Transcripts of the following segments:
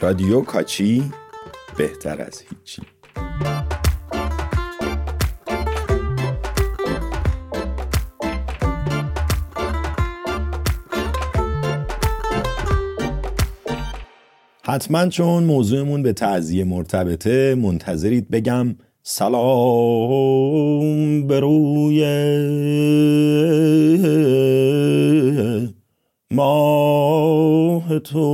رادیو کاچی بهتر از هیچی. حتما چون موضوعمون به تعذیه مرتبطه منتظرید بگم سلام به روی ماه تو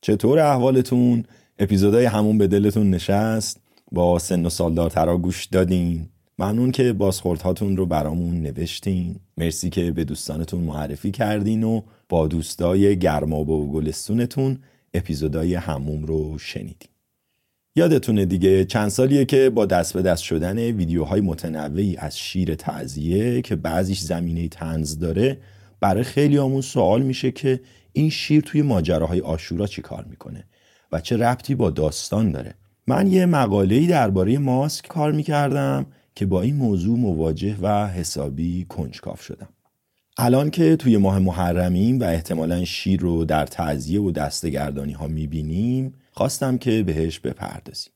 چطور احوالتون؟ اپیزودهای همون به دلتون نشست؟ با سن و سالدارترا گوش دادین؟ ممنون که بازخوردهاتون رو برامون نوشتین مرسی که به دوستانتون معرفی کردین و با دوستای گرماب و گلستونتون اپیزودهای هموم رو شنیدین یادتونه دیگه چند سالیه که با دست به دست شدن ویدیوهای متنوعی از شیر تعذیه که بعضیش زمینه تنز داره برای خیلی همون سوال میشه که این شیر توی ماجراهای آشورا چی کار می‌کنه و چه ربطی با داستان داره. من یه مقاله‌ای درباره ماسک کار می‌کردم که با این موضوع مواجه و حسابی کنجکاف شدم. الان که توی ماه محرمیم و احتمالا شیر رو در تعذیه و دستگردانی ها می‌بینیم خواستم که بهش بپردازیم.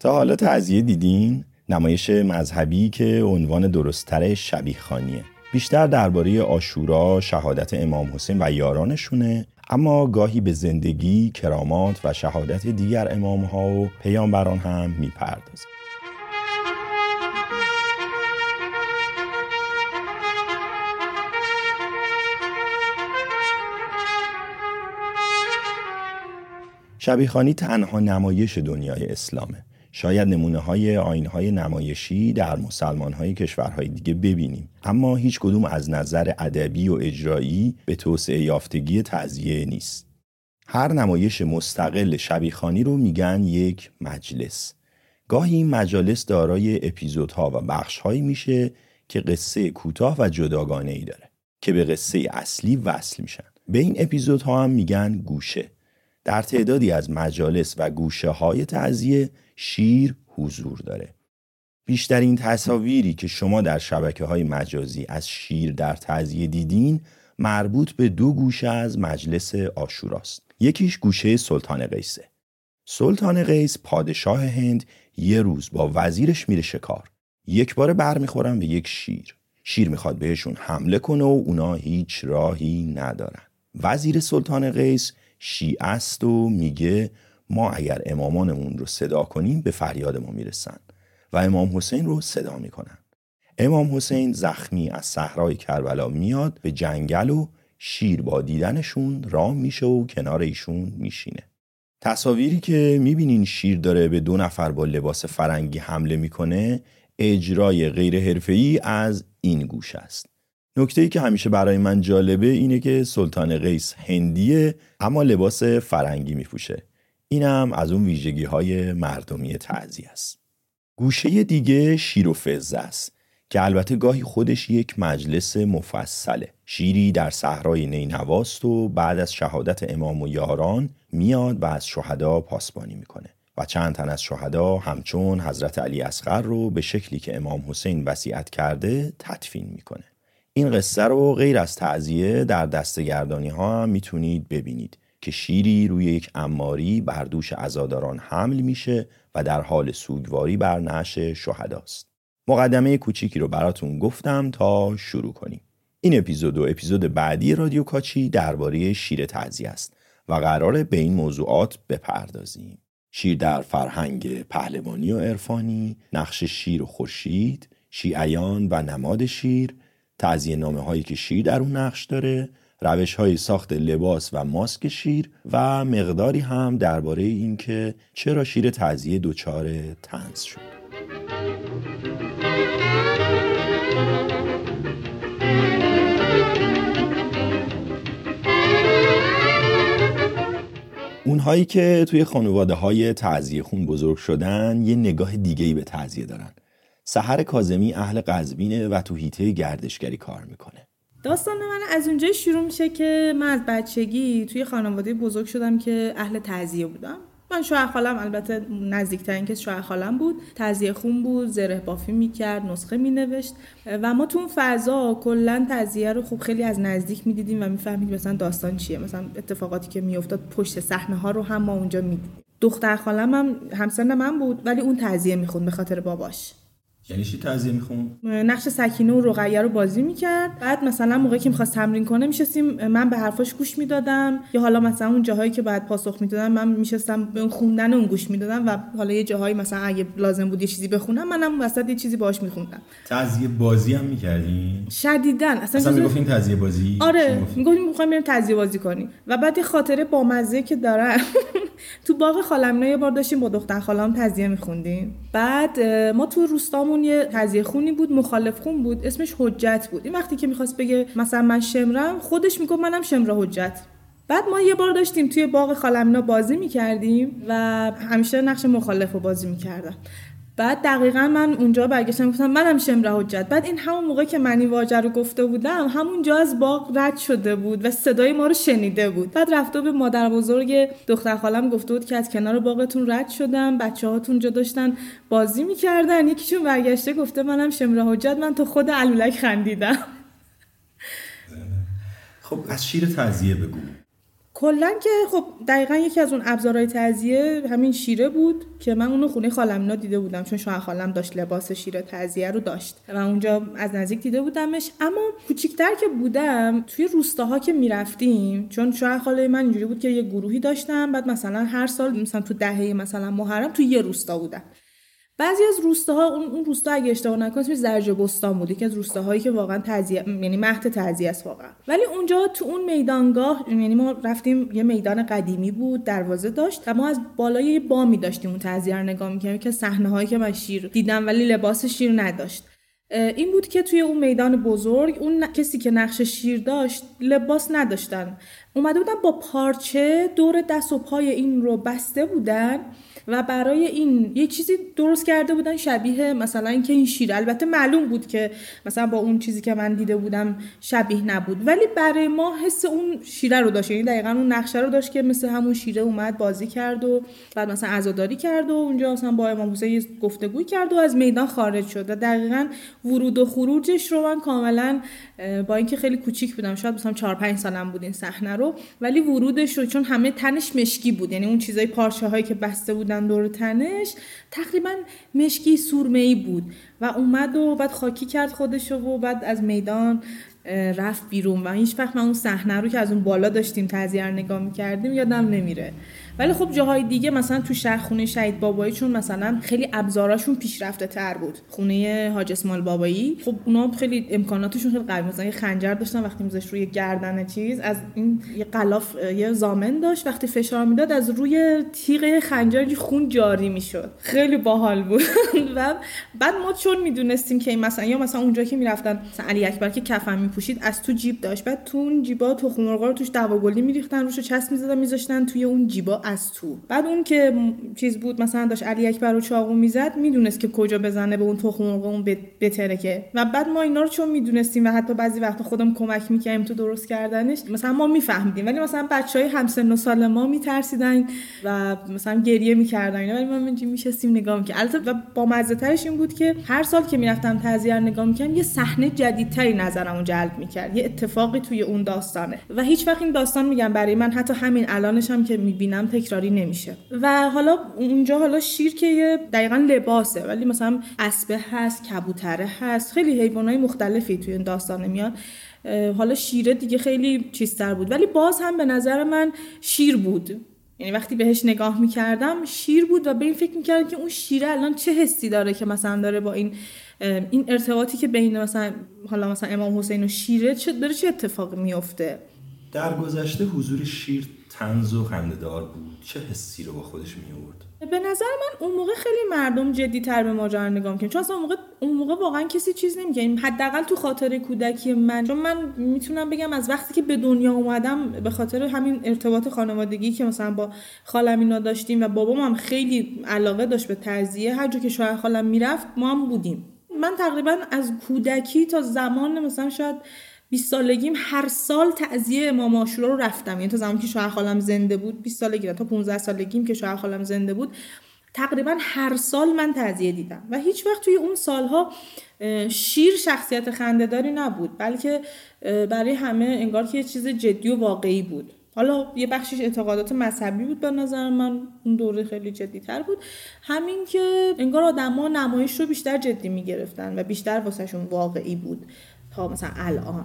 تا حالا تعذیه دیدین؟ نمایش مذهبی که عنوان درستتر شبیه خانیه. بیشتر درباره آشورا، شهادت امام حسین و یارانشونه. اما گاهی به زندگی، کرامات و شهادت دیگر امام ها و پیامبران هم می‌پردازیم شبیخانی تنها نمایش دنیای اسلامه. شاید نمونه های آین های نمایشی در مسلمان های کشورهای دیگه ببینیم. اما هیچ کدوم از نظر ادبی و اجرایی به توسعه یافتگی تعذیه نیست. هر نمایش مستقل شبیخانی رو میگن یک مجلس. گاهی این مجالس دارای اپیزودها و بخشهایی میشه که قصه کوتاه و جداگانه ای داره که به قصه اصلی وصل میشن. به این اپیزودها هم میگن گوشه. در تعدادی از مجالس و گوشه های تعذیه شیر حضور داره. بیشترین تصاویری که شما در شبکه های مجازی از شیر در تعذیه دیدین مربوط به دو گوشه از مجلس آشوراست. یکیش گوشه سلطان قیسه. سلطان قیس پادشاه هند یه روز با وزیرش میره شکار. یک بار برمیخورن به یک شیر. شیر می‌خواد بهشون حمله کنه و اونا هیچ راهی ندارن. وزیر سلطان قیس شیعه است و میگه ما اگر امامانمون رو صدا کنیم به فریاد ما می‌رسن و امام حسین رو صدا می‌کنن. امام حسین زخمی از صحرای کربلا میاد به جنگل و شیر با دیدنشون رام میشه و کنار ایشون میشینه. تصاویری که می‌بینین شیر داره به دو نفر با لباس فرنگی حمله می‌کنه اجرای غیر حرفه‌ای از این گوش است. نکته ای که همیشه برای من جالبه اینه که سلطان قیس هندیه اما لباس فرنگی میپوشه. اینم از اون ویژگی های مردمی تعذی است. گوشه دیگه شیر و فزه است که البته گاهی خودش یک مجلس مفصله. شیری در صحرای نینواست و بعد از شهادت امام و یاران میاد و از شهدا پاسبانی می‌کنه و چند تن از شهدا همچون حضرت علی اصغر رو به شکلی که امام حسین وصیت کرده تدفین می‌کنه. این قصه رو غیر از تعذیه در دستگردانی ها هم می‌تونید ببینید. که شیری روی یک اماری بر دوش عزاداران حمل میشه و در حال سوگواری بر نعش شهداست. مقدمه کوچیکی رو براتون گفتم تا شروع کنیم. این اپیزود و اپیزود بعدی رادیو کاچی درباره شیر تعذیه است و قراره به این موضوعات بپردازیم. شیر در فرهنگ پهلوانی و عرفانی، نقش شیر و خورشید، شیعیان و نماد شیر، تعذیه نامه هایی که شیر در اون نقش داره روش های ساخت لباس و ماسک شیر و مقداری هم درباره اینکه چرا شیر تعذیه دچار تنز شد. اونهایی که توی خانواده های تعذیه خون بزرگ شدن یه نگاه دیگهی به تعذیه دارن. سحر کازمی اهل قزوینه و تو هیته گردشگری کار می‌کنه. داستان من از اونجای شروع میشه که من از بچگی توی خانواده بزرگ شدم که اهل تعذیه بودم. من شوهر خالم البته نزدیکترین کس شوهر خالم بود. تزیه خون بود زره بافی می‌کرد نسخه مینوشت. و ما تو اون فضا کلا تزیه رو خوب خیلی از نزدیک می‌دیدیم و میفهمیدیم مثلا داستان چیه. مثلا اتفاقاتی که میافتاد پشت صحنه ها رو هم ما اونجا می‌دیدیم. دختر خالم هم همسن من بود ولی اون تزیه می‌خوند به خاطر باباش. یعنی چی تعزیه میخون؟ نقش سکینه و رقیه رو بازی می‌کرد. بعد مثلا موقعی که می‌خواست تمرین کنه میشستیم من به حرفاش گوش می‌دادم. یا حالا مثلا اون جاهایی که بعد پاسخ می‌دادم من میشستم به اون خوندن اون گوش می‌دادم و حالا یه جاهایی مثلا اگه لازم بود یه چیزی بخونم منم وسط یه چیزی باهاش میخوندم. تعزیه بازی هم می‌کردین؟ شدیدن اصلا, اصلا می‌گفتین تعزیه بازی؟ آره. می‌گفتیم؟ می‌خوایم بریم تعزیه بازی کنیم. و بعد یه خاطره بامزه که دارم. تو باغ خالم یه بار داشتیم با دختر خالام تعزیه میخوندیم. بعد ما تو روستامون یه تزیه خونی بود مخالف خون بود اسمش حجت بود. این وقتی که می‌خواست بگه مثلا من شمرم خودش می‌گفت منم شمره حجت. بعد ما یه بار داشتیم توی باغ خالمینا بازی می‌کردیم و همیشه نقش مخالف رو بازی می‌کردم بعد دقیقا من اونجا برگشتم گفتم منم شمره حجت. بعد این همون موقع که من این واژه رو گفته بودم همونجا از باغ رد شده بود و صدای ما رو شنیده بود. بعد رفته به مادر بزرگ دختر خالم گفته بود که از کنار باغتون رد شدم بچه هاتون جا داشتن بازی می‌کردن. یکیشون برگشته گفته منم شمره حجت من تو خود علولک خندیدم. خب از شیر تعذیه بگو. کلا که خب دقیقا یکی از اون ابزارهای تعزیه همین شیره بود که من اونو خونه خالمینا دیده بودم چون شوهر خالم داشت لباس شیره تعزیه رو داشت. و اونجا از نزدیک دیده بودمش. اما کوچیکتر که بودم توی روستاها که می‌رفتیم چون شوهر خاله من اینجوری بود که یه گروهی داشتم بعد مثلا هر سال مثلا تو دهه مثلا محرم تو یه روستا بودم. بعضی از روستاها اون اون روستا اگه اشتباه نکنم اسمش زرج بستان بود. یکی از روستاهایی که واقعا تعزیه یعنی مهد تعزیه است واقعا. ولی اونجا تو اون میدانگاه یعنی ما رفتیم یه میدان قدیمی بود دروازه داشت و ما از بالای یه بامی داشتیم اون تعزیه رو نگاه می‌کردیم که صحنه هایی که من شیر دیدم ولی لباس شیر نداشت. این بود که توی اون میدان بزرگ اون کسی که نقش شیر داشت لباس نداشتن. اومده بودن با پارچه دور دست و پای این رو بسته بودن و برای این یه چیزی درست کرده بودن شبیه مثلا اینکه این شیر. البته معلوم بود که مثلا با اون چیزی که من دیده بودم شبیه نبود. ولی برای ما حس اون شیره رو داشت. یعنی دقیقا اون نقشه رو داشت که مثل همون شیره اومد بازی کرد و بعد مثلا عزاداری کرد و اونجا مثلا با امام حسین گفتگوی کرد و از میدان خارج شد. و دقیقا ورود و خروجش رو من کاملا با اینکه خیلی کوچیک بودم شاید مثلا 4 5 سالم بود این صحنه رو ولی ورودش رو چون همه تنش مشکی بود یعنی اون چیزای پارچه هایی که بسته بودن دور تنش تقریبا مشکی سورمه ای بود و اومد و بعد خاکی کرد خودشو و بعد از میدان رفت بیرون و هیچ وقت من اون صحنه رو که از اون بالا داشتیم تزیه نگاه می‌کردیم یادم نمیره. ولی خب جاهای دیگه مثلا تو شهر خونه شهید بابایی چون مثلا خیلی ابزاراشون پیشرفته تر بود. خونه حاج اسماعیل بابایی. خب اونا خیلی امکاناتشون خیلی قوی مثلا یه خنجر داشتن وقتی میذاشت روی گردن چیز از این یه قلاف یه زامن داشت. وقتی فشار می‌داد از روی تیغ خنجر خون جاری می‌شد. خیلی باحال بود. و بعد ما چون می‌دونستیم که این مثلا یا مثلا اونجا که می‌رفتن مثلا علی اکبر که کفن میپوشید از تو جیب داشت. بعد تو اون جیبا تخم مرغ رو توش دواگلی میریختن روشو چسب می‌زدن میذاشتن توی اون جیبا از تو. بعد اون که چیز بود مثلا داشت علی اکبر رو چاقو می‌زد می‌دونست که کجا بزنه به اون تخم مرغ اون بتره که. و بعد ما اینا رو چون می‌دونستیم و حتی بعضی وقتا خودم کمک می‌کردیم تو درست کردنش مثلا ما میفهمیدیم. ولی مثلا بچهای همسن و سال ما میترسیدن و مثلا گریه می‌کردن. اینا ولی ما منجی میشستیم نگاه می‌کردیم البته و با مزه ترش این بود که هر سال که می‌رفتم تعزیه نگاه می‌کردم یه صحنه جدیدتری نظرمو جلب می‌کرد. یه اتفاقی توی اون داستانه. و هیچ وقت این داستان میگم برای من حتی همین الانش هم که می‌بینم تکراری نمیشه. و حالا اونجا حالا شیر که دقیقا لباسه ولی مثلا اسبه هست کبوتره هست خیلی حیوانات مختلفی توی این داستان میاد حالا شیره دیگه خیلی چیزتر بود. ولی باز هم به نظر من شیر بود. یعنی وقتی بهش نگاه می‌کردم شیر بود و به این فکر می‌کردم که اون شیره الان چه حسی داره که مثلا داره با این این ارتباطی که بین مثلا حالا مثلا امام حسین و شیره چه داره چه اتفاقی میفته در گذشته حضور شیر تنز و خندهدار بود. چه حسی رو با خودش می آورد به نظر من اون موقع خیلی مردم جدی تر به ماجرا نگاه می‌کنن. چون اصلا اون موقع اون موقع واقعا کسی چیز نمیگه. حداقل تو خاطر کودکی من. چون من می‌تونم بگم از وقتی که به دنیا اومدم به خاطر همین ارتباط خانوادگی که مثلا با خالم اینا داشتیم و بابام هم خیلی علاقه داشت به ترزیه هر جا که شوهر خالم می‌رفت ما هم بودیم. من تقریبا از کودکی تا زمان مثلا شاید 20 سالگیم هر سال تعزیه امام عاشورا رو رفتم. یعنی تا زمانی که شوهر خالم زنده بود 20 سالگی تا 15 سالگیم که شوهر خالم زنده بود تقریبا هر سال من تعذیه دیدم. و هیچ وقت توی اون سالها شیر شخصیت خندهداری نبود بلکه برای همه انگار که یه چیز جدی و واقعی بود. حالا یه بخشش اعتقادات مذهبی بود به نظر من اون دوره خیلی جدی تر بود. همین که انگار آدما نمایش رو بیشتر جدی می‌گرفتن و بیشتر واسهشون واقعی بود. مثلا الان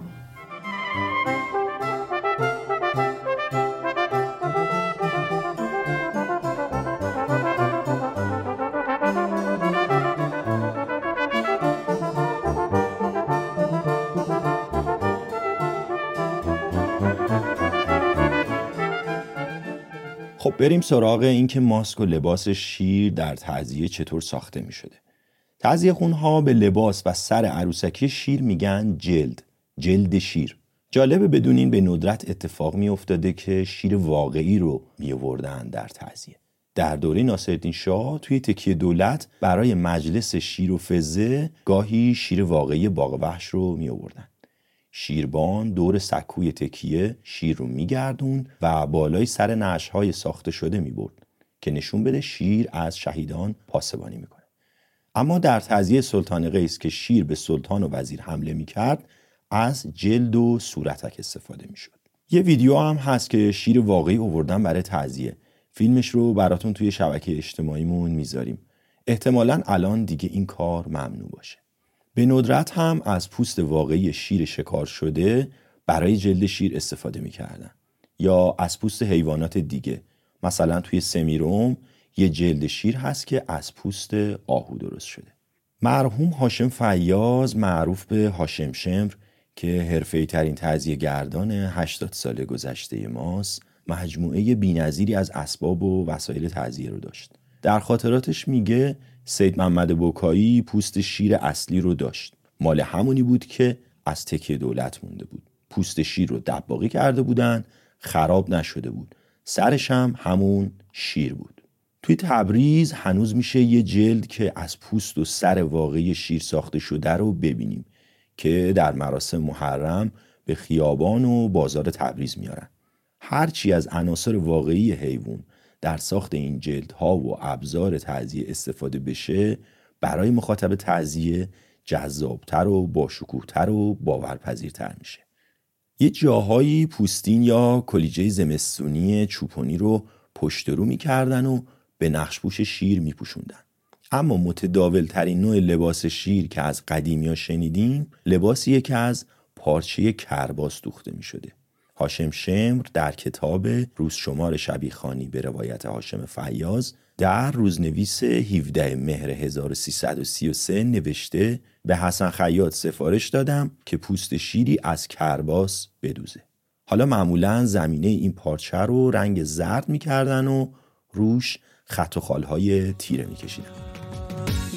خب بریم سراغ اینکه ماسک و لباس شیر در تعذیه چطور ساخته می شده. تعذیه خونها به لباس و سر عروسکی شیر میگن جلد جلد شیر. جالبه بدونین به ندرت اتفاق می افتاده که شیر واقعی رو می آوردن در تعذیه در دوره ناصرالدین شاه توی تکیه دولت برای مجلس شیر و فزه گاهی شیر واقعی باغ وحش رو می آوردن شیربان دور سکوی تکیه شیر رو میگردون و بالای سر نشهای ساخته شده می‌برد که نشون بده شیر از شهیدان پاسبانی می‌کنه اما در تزیه سلطان قیس که شیر به سلطان و وزیر حمله می‌کرد از جلد و صورتک استفاده می‌شد. یه ویدیو هم هست که شیر واقعی اووردن برای تعذیه فیلمش رو براتون توی شبکه اجتماعیمون می‌ذاریم. احتمالا الان دیگه این کار ممنوع باشه. به ندرت هم از پوست واقعی شیر شکار شده برای جلد شیر استفاده می‌کردن. یا از پوست حیوانات دیگه. مثلا توی سمیروم یه جلد شیر هست که از پوست آهو درست شده. مرحوم هاشم فیاز معروف به هاشم شمر که حرفه ترین تزیه گردان 80 سال گذشته ماست مجموعه بینظیری از اسباب و وسایل تزیه رو داشت. در خاطراتش میگه سید محمد بوکایی پوست شیر اصلی رو داشت. مال همونی بود که از تکیه دولت مونده بود. پوست شیر رو دباقی کرده بودن خراب نشده بود. سرش هم همون شیر بود. توی تبریز هنوز میشه یه جلد که از پوست و سر واقعی شیر ساخته شده رو ببینیم که در مراسم محرم به خیابان و بازار تبریز میارن. هرچی از عناصر واقعی حیوان در ساخت این جلدها و ابزار تعذیه استفاده بشه برای مخاطب تعذیه جذابتر و باشکوهتر و باورپذیرتر میشه. یه جاهایی پوستین یا کلیجه زمستونی چوپونی رو پشت رو می‌کردن و به نقشپوش شیر میپوشوندن اما متداول ترین نوع لباس شیر که از قدیمی شنیدیم لباسیه که از پارچه کرباس دوخته می شده. هاشم شمر در کتاب روز شمار شبیخانی به روایت هاشم فیاز در روزنویس 17 مهر 1333 نوشته به حسن خیاط سفارش دادم که پوست شیری از کرباس بدوزه. حالا معمولا زمینه این پارچه رو رنگ زرد می‌کردن و روش خط و خالهای تیره میکشیدن.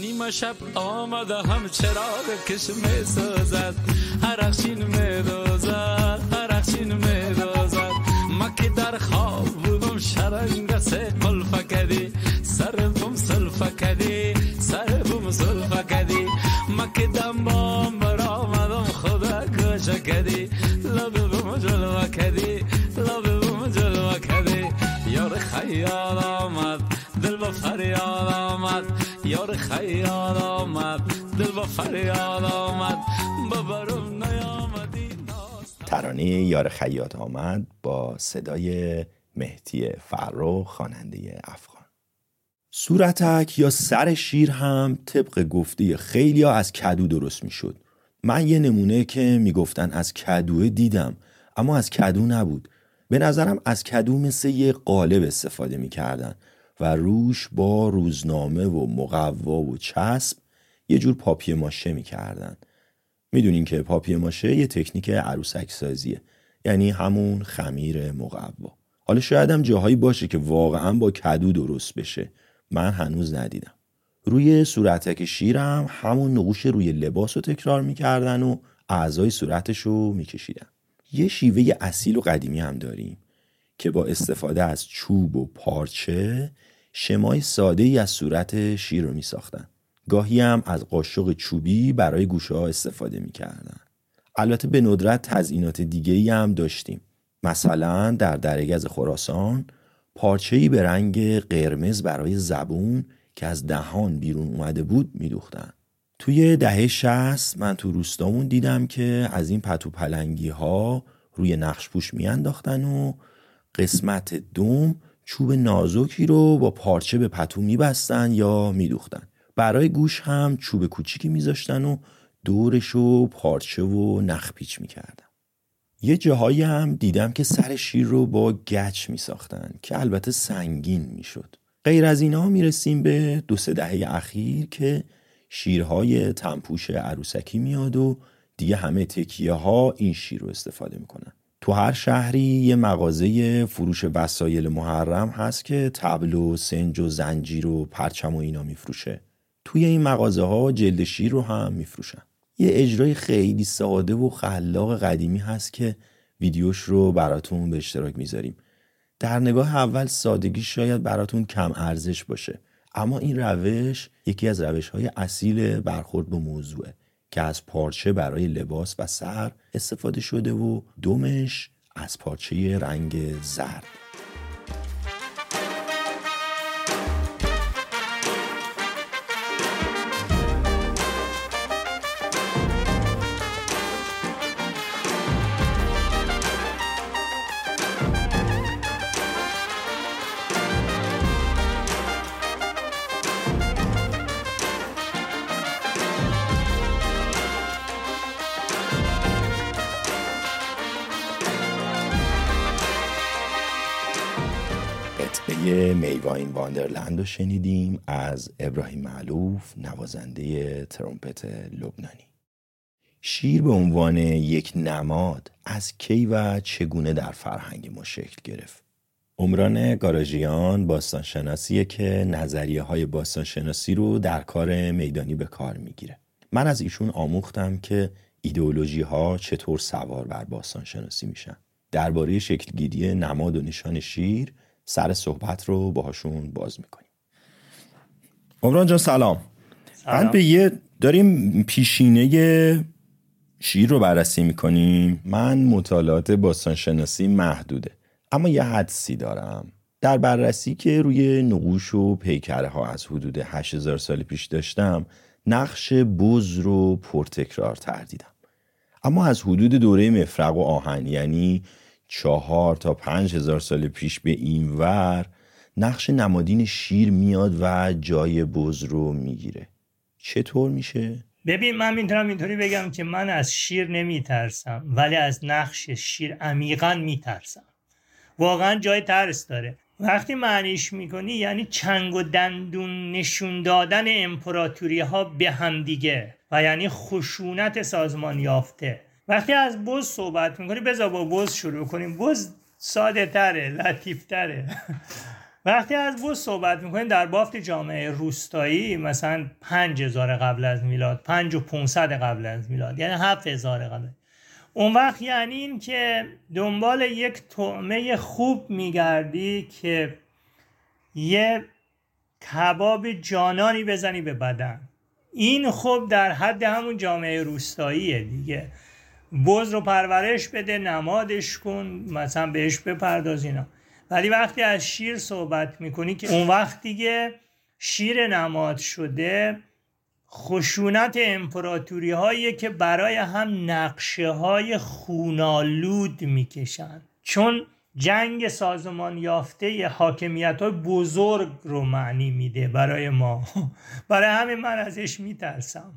نیمه شب آمده هم چراغ کش می سازد هرخشین می دوزد هرخشین می دوزد ما که در خواب بودم شرنگ سه قلفه کدی سر بم سلفه کدی سر بم سلفه کدی ما که دم بام برآمدم خدا گوشه کدی لب بم جلوه کدی لب بم جلوه کدی یار خیال آمد با فریاد آمد. یار خیال آمد. دل با فریاد آمد. ببرم نیامدی ترانه یار خیاط آمد با صدای مهدی فرو خواننده افغان. صورتک یا سر شیر هم طبق گفته خیلی ها از کدو درست می شد من یه نمونه که می‌گفتن از کدوه دیدم اما از کدو نبود. به نظرم از کدو مثل یه قالب استفاده می‌کردن. و روش با روزنامه و مقوا و چسب یه جور پاپیه ماشه می‌کردن. می‌دونین که پاپیه ماشه یه تکنیک عروسک سازیه یعنی همون خمیر مقوا. حالا شاید هم جاهایی باشه که واقعا با کدو درست بشه. من هنوز ندیدم. روی صورتک شیرم همون نقوش روی لباس رو تکرار می‌کردن و اعضای صورتش رو میکشیدن. یه شیوه اصیل و قدیمی هم داریم. که با استفاده از چوب و پارچه شمای ساده ای از صورت شیر رو می ساختن. گاهی هم از قاشق چوبی برای گوشه ها استفاده می کردن. البته به ندرت تزئینات دیگه ای هم داشتیم مثلا در درگز خراسان پارچه‌ای به رنگ قرمز برای زبون که از دهان بیرون اومده بود میدوختن توی دهه شست من تو روستامون دیدم که از این پتو پلنگی ها روی نقش پوش میانداختن و قسمت دوم چوب نازکی رو با پارچه به پتو میبستن یا میدوختن. برای گوش هم چوب کوچیکی میذاشتن و دورش رو پارچه و نخپیچ می‌کردن. یه جاهایی هم دیدم که سر شیر رو با گچ میساختن که البته سنگین می‌شد. غیر از اینا می‌رسیم به دو سه دهه اخیر که شیرهای تنپوش عروسکی میاد و دیگه همه تکیه ها این شیر رو استفاده می‌کنن. تو هر شهری یه مغازه فروش وسایل محرم هست که تبل و سنج و زنجیر و پرچم و اینا میفروشه. توی این مغازه ها جلد شیر رو هم میفروشن. یه اجرای خیلی ساده و خلاق قدیمی هست که ویدیوش رو براتون به اشتراک می‌ذاریم. در نگاه اول سادگی شاید براتون کم ارزش باشه. اما این روش یکی از روش های اصیل برخورد به موضوعه. که از پارچه برای لباس و سر استفاده شده و دومش از پارچه رنگ زرد. قطعه میواین واندرلند رو شنیدیم از ابراهیم معلوف نوازنده ترومپت لبنانی. شیر به عنوان یک نماد از کی و چگونه در فرهنگ ما شکل گرفت؟ عمران گاراژیان باستانشناسیه که نظریه های باستانشناسی رو در کار میدانی به کار می‌گیره. من از ایشون آموختم که ایدئولوژی ها چطور سوار بر باستانشناسی میشن. درباره شکلگیری نماد و نشان شیر سر صحبت رو باهاشون باز می‌کنیم. عمران جان سلام. من به یه داریم پیشینه شیر رو بررسی می‌کنیم. من مطالعات باستانشناسی محدوده اما یه حدسی دارم. در بررسی که روی نقوش و پیکره ها از حدود 8000 سال پیش داشتم نقش بز رو پرتکرار تردیدم. اما از حدود دوره مفرق و آهن یعنی چهار تا پنج هزار سال پیش به این ور نقش نمادین شیر میاد و جای بز رو می‌گیره. چطور میشه؟ ببین من می‌تونم اینطوری بگم که من از شیر نمیترسم ولی از نقش شیر عمیقا میترسم. واقعا جای ترس داره. وقتی معنیش می‌کنی یعنی چنگ و دندون نشون دادن امپراتوری ها به همدیگه و یعنی خشونت سازمان یافته. وقتی از بز صحبت می‌کنی بذار با بز شروع کنیم. بز ساده تره لطیف تره. وقتی از بز صحبت می‌کنیم در بافت جامعه روستایی مثلا پنج هزار قبل از میلاد پنج و پونصد قبل از میلاد یعنی هفت هزار قبل. اون وقت یعنی این که دنبال یک طعمه خوب میگردی که یه کباب جانانی بزنی به بدن. این خوب در حد همون جامعه روستاییه دیگه. بز رو پرورش بده نمادش کن مثلا بهش بپرداز اینا. ولی وقتی از شیر صحبت می‌کنی که اون وقت دیگه شیر نماد شده خشونت امپراتوری هایی که برای هم نقشه های خونالود می‌کشن. چون جنگ سازمان یافته حاکمیت های بزرگ رو معنی میده برای ما. برای همین من ازش میترسم.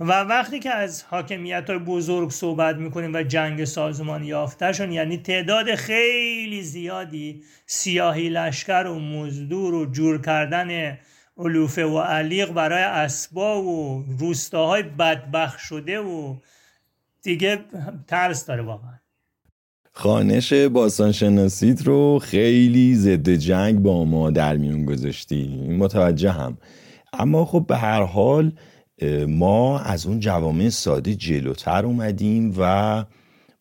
و وقتی که از حاکمیت های بزرگ صحبت می‌کنیم و جنگ سازمان یافتهشون یعنی تعداد خیلی زیادی سیاهی لشکر و مزدور و جور کردن علوفه و علیق برای اسبا و روستاهای بدبخ شده و دیگه ترس داره واقعا. خانش باستانشناسیت رو خیلی ضد جنگ با ما در میون گذاشتی. متوجه هم اما خب به هر حال ما از اون جوامع ساده جلوتر اومدیم و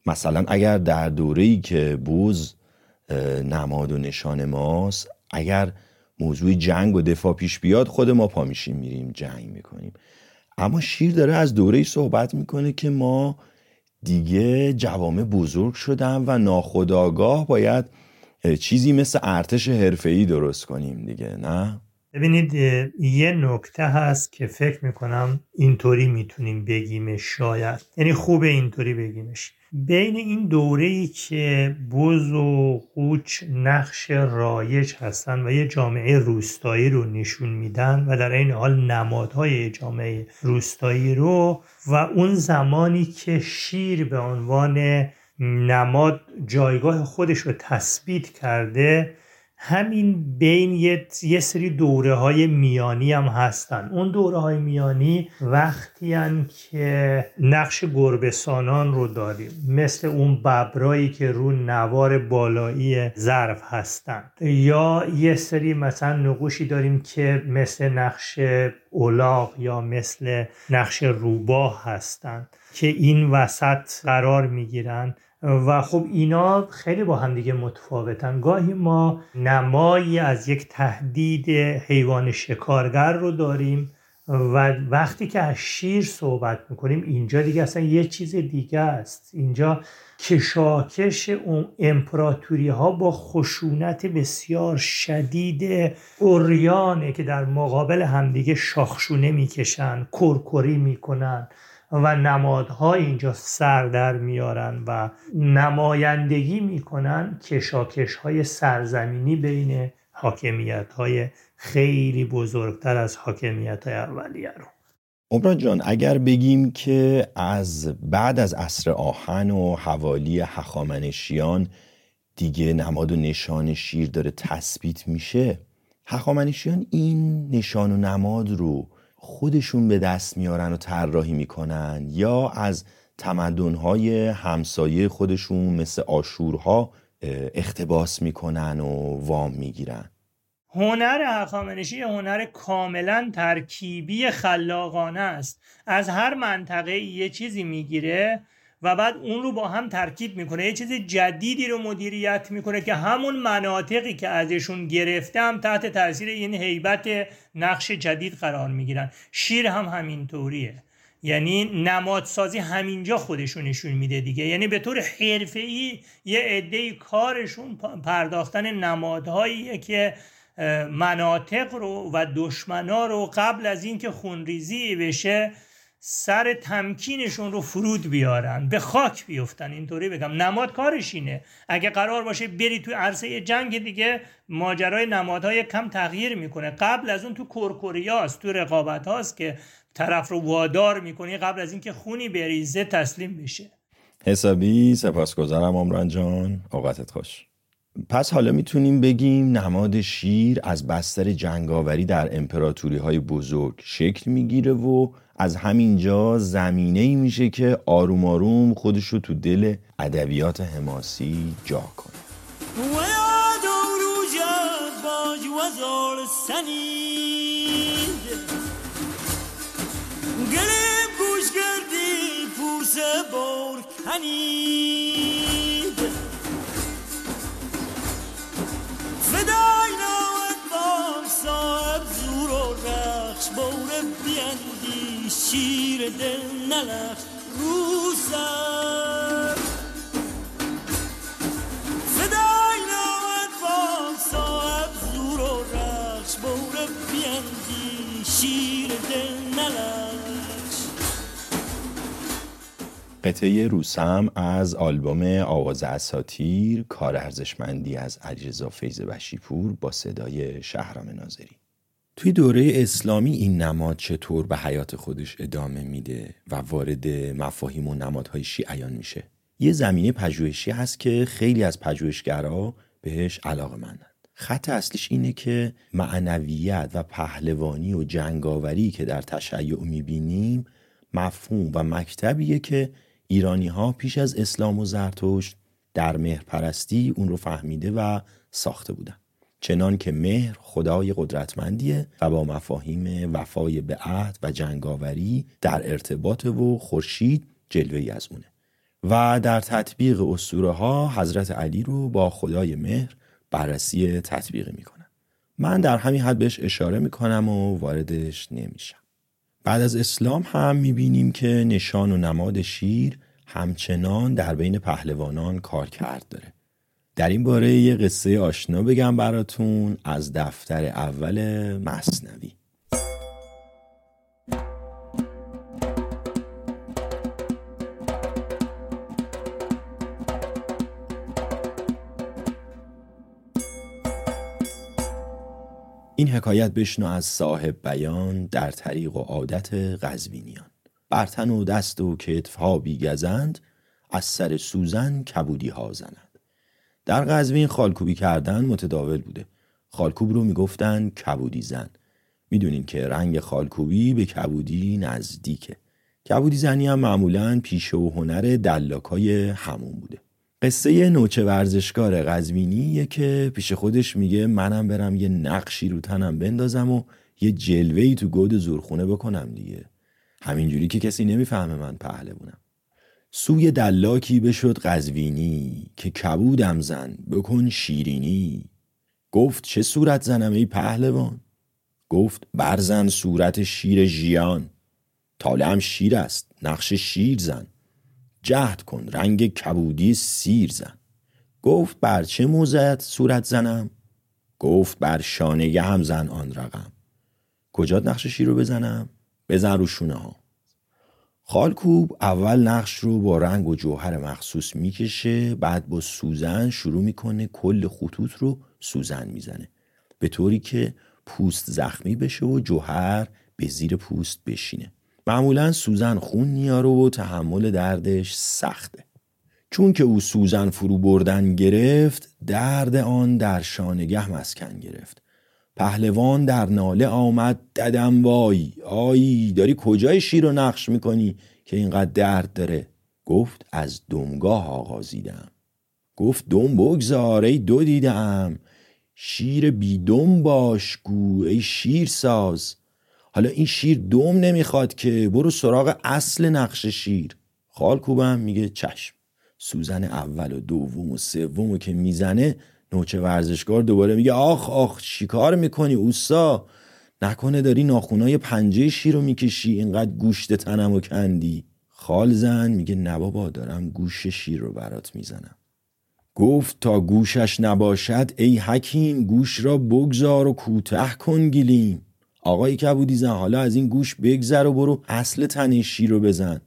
مثلا اگر در دوره ای که بوز نماد و نشان ماست اگر موضوع جنگ و دفاع پیش بیاد خود ما پا میشیم میریم جنگ می‌کنیم. اما شیر داره از دوره ای صحبت می‌کنه که ما دیگه جوامع بزرگ شدن و ناخداگاه باید چیزی مثل ارتش حرفه‌ای درست کنیم دیگه نه؟ ببینید یه نکته هست که فکر می‌کنم اینطوری می‌تونیم بگیمش شاید. یعنی خوب اینطوری بگیمش. بین این دوره که بز و قوچ نقش رایج هستن و یه جامعه روستایی رو نشون میدن و در این حال نمادهای جامعه روستایی رو و اون زمانی که شیر به عنوان نماد جایگاه خودش رو تثبیت کرده همین بین یه, سری دوره های میانی هم هستن. اون دوره های میانی وقتی که نقش گربسانان رو داریم. مثل اون ببرایی که رو نوار بالایی ظرف هستن. یا یه سری مثلا نقوشی داریم که مثل نقش اولاغ یا مثل نقش روباه هستند که این وسط قرار می‌گیرن. و خب اینا خیلی با هم دیگه متفاوتن. گاهی ما نمایی از یک تهدید حیوان شکارگر رو داریم و وقتی که از شیر صحبت می‌کنیم اینجا دیگه اصلا یه چیز دیگه است. اینجا کشاکش امپراتوری ها با خشونت بسیار شدید اوریانه که در مقابل همدیگه شاخشونه می‌کشن کرکری می‌کنن. و نمادها اینجا سر در میارن و نمایندگی می‌کنن کشاکش های سرزمینی بین حاکمیت های خیلی بزرگتر از حاکمیت های اولیه رو. عمران جان اگر بگیم که از بعد از عصر آهن و حوالی هخامنشیان دیگه نماد و نشان شیر داره تثبیت میشه هخامنشیان این نشان و نماد رو خودشون به دست میارن و طراحی می‌کنن یا از تمدنهای همسایه خودشون مثل آشورها اختباس می‌کنن و وام می‌گیرن؟ هنر هخامنشی هنر کاملا ترکیبی خلاقانه است. از هر منطقه یه چیزی می‌گیره و بعد اون رو با هم ترکیب می‌کنه. یه چیز جدیدی رو مدیریت می‌کنه که همون مناطقی که ازشون گرفته هم تحت تاثیر این حیبت نقش جدید قرار می‌گیرن. شیر هم همینطوریه. یعنی نمادسازی همینجا خودشون نشون میده دیگه. یعنی به طور حرفه‌ای یه عده کارشون پرداختن نمادهایی که مناطق رو و دشمنا رو قبل از اینکه خونریزی بشه سر تمکینشون رو فرود بیارن به خاک بیفتن اینطوری بگم. نماد کارش اینه. اگه قرار باشه بری تو عرصه جنگ دیگه ماجرای نمادهای کم تغییر می‌کنه. قبل از اون تو کرکوریاست تو رقابت هاست که طرف رو وادار می‌کنی قبل از اینکه خونی بریزه تسلیم بشه. حسابی سپاسگزارم عمران جان. اوقاتت خوش. پس حالا می‌تونیم بگیم نماد شیر از بستر جنگاوری در امپراتوری های بزرگ شکل می‌گیره و از همینجا زمینه ای میشه که آروم آروم خودش رو تو دل ادبیات حماسی جا کنه. صاحب زور و شیر دل نلخ رو سر فدای نامت با صاحب زور و رخش بور بیندی شیر دل نلخ. قطعه روسم از آلبوم آواز اساتیر کار ارزشمندی از علیرضا فیض بشیپور با صدای شهرام ناظری. توی دوره اسلامی این نماد چطور به حیات خودش ادامه میده و وارد مفاهیم و نمادهای شیعیان میشه؟ یه زمینه پژوهشی هست که خیلی از پژوهشگرا بهش علاقه مندن. خط اصلیش اینه که معنویت و پهلوانی و جنگاوری که در تشیع می‌بینیم مفهوم و مکتبیه که ایرانی ها پیش از اسلام و زرتشت در مهر پرستی اون رو فهمیده و ساخته بودن. چنان که مهر خدای قدرتمندیه و با مفاهیم وفای به عهد و جنگاوری در ارتباط و خورشید جلوه از اونه. و در تطبیق اسطوره ها حضرت علی رو با خدای مهر بررسی تطبیقی می‌کنن. من در همین حد بهش اشاره می‌کنم و واردش نمیشم. بعد از اسلام هم می‌بینیم که نشان و نماد شیر همچنان در بین پهلوانان کار کرد داره. در این باره یه قصه آشنا بگم براتون از دفتر اول مصنوی. این حکایت بشنو از صاحب بیان در طریق و عادت قزوینیان برتن و دست و کتف ها بیگزند از سر سوزن کبودی ها زند در قزوین خالکوبی کردن متداول بوده. خالکوب رو می‌گفتن کبودی زن. می‌دونین که رنگ خالکوبی به کبودی نزدیکه. کبودی زنی هم معمولا پیشه و هنر دلاکای همون بوده. قصه نوچه ورزشکار قزوینیه که پیش خودش میگه منم برم یه نقشی رو تنم بندازم و یه جلوهی تو گود زورخونه بکنم دیگه. همینجوری که کسی نمی‌فهمه من پهلوونم سوی دلاکی بشد قزوینی که کبودم زن بکن شیرینی. گفت چه صورت زنم ای پهلوان؟ گفت برزن صورت شیر ژیان. طالعم شیر است نقش شیر زن. جهد کن رنگ کبودی سیر زن. گفت بر چه موزت صورت زنم؟ گفت بر شانه هم زن آن رقم. کجا نقش شیر رو بزنم؟ بزن رو شونه ها. خالکوب اول نقش رو با رنگ و جوهر مخصوص می‌کشه بعد با سوزن شروع می‌کنه کل خطوط رو سوزن می‌زنه. به طوری که پوست زخمی بشه و جوهر به زیر پوست بشینه. معمولا سوزن خون نیاره و تحمل دردش سخته. چون که او سوزن فرو بردن گرفت درد آن در شانگه مسکن گرفت. پهلوان در ناله آمد ددم وای آی داری کجای شیر رو نقش می‌کنی که اینقدر درد داره؟ گفت از دمگاه آغازیدم. گفت دم بگذار ای دو دیدم. شیر بیدم باش گو ای شیر ساز. حالا این شیر دوم نمی‌خواد که برو سراغ اصل نقش شیر. خال کوبم میگه چشم. سوزن اول و دوم و سوم که می‌زنه نوچه ورزشکار دوباره میگه آخ آخ چیکار می‌کنی اوسا نکنه داری ناخونای پنجه شیر رو می‌کشی اینقدر گوشت تنم و کندی؟ خال زن میگه نبابا دارم گوش شیر رو برات می‌زنم. گفت تا گوشش نباشد ای حکیم گوش را بگذار و کوته کن گلیم. آقای کبودی زن حالا از این گوش بگذر و برو اصل تنه شیر رو بزن.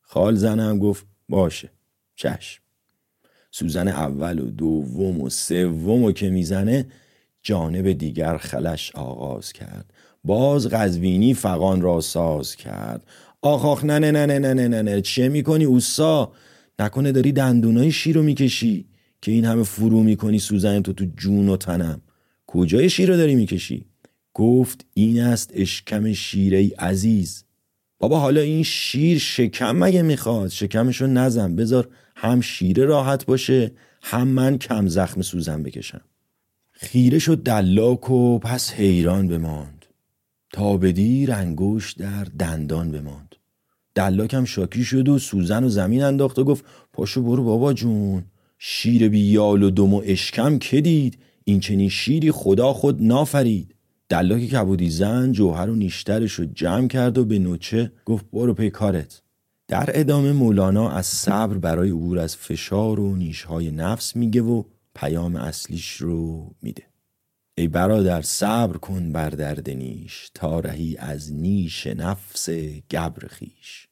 خال زنم گفت باشه. چشم. سوزن اول و دوم و سوم و که می‌زنه جانب دیگر خلش آغاز کرد. باز قزوینی فقان را ساز کرد. آخ آخ نه نه نه نه نه نه نه چه می‌کنی اوسا نکنه داری دندونای شیر رو می‌کشی که این همه فرو می‌کنی سوزن تو تو جون و تنم. کجای شیر رو داری می‌کشی؟ گفت این است اشکم شیره عزیز. بابا حالا این شیر شکم مگه می‌خواد؟ شکمشو نزن بذار هم شیره راحت باشه هم من کم زخم سوزن بکشم. خیره شد دلاک و پس حیران بماند. تا بدی رنگوش در دندان بماند. دلاکم شاکی شد و سوزن و زمین انداخت و گفت پاشو برو بابا جون. شیر بیال و دم و اشکم که دید؟ این چنین شیری خدا خود نافرید. دلاک کبودی زن جوهر و نیشترش رو جمع کرد و به نوچه گفت برو پی کارت. در ادامه مولانا از صبر برای عبور از فشار و نیشهای نفس میگه و پیام اصلیش رو میده. ای برادر صبر کن بر درد نیش تا رهی از نیش نفس گبر خیش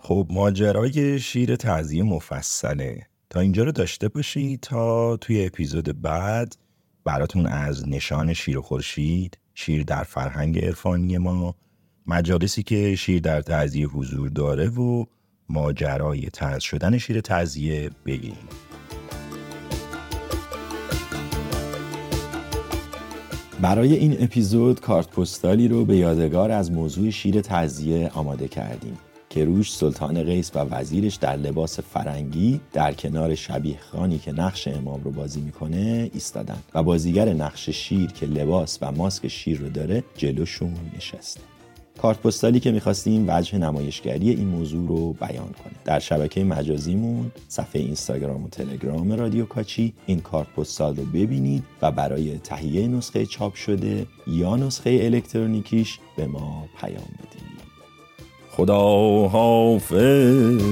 خب ماجرای شیر تعذیه مفصله. تا اینجا رو داشته باشید تا توی اپیزود بعد براتون از نشان شیر و خورشید شیر در فرهنگ عرفانی ما مجالسی که شیر در تعذیه حضور داره و ماجرای ترز شدن شیر تعذیه بگیم برای این اپیزود کارت پستالی رو به یادگار از موضوع شیر تعذیه آماده کردیم. که روش سلطان قیس و وزیرش در لباس فرنگی در کنار شبیه خانی که نقش امام رو بازی می‌کنه ایستادن و بازیگر نقش شیر که لباس و ماسک شیر رو داره جلوشون نشسته. کارت پستالی که می‌خواستیم وجه نمایشگری این موضوع رو بیان کنه. در شبکه مجازیمون صفحه اینستاگرام و تلگرام رادیو کاچی این کارت پستال رو ببینید و برای تهیه نسخه چاپ شده یا نسخه الکترونیکیش به ما پیام بدید. خدا حافظ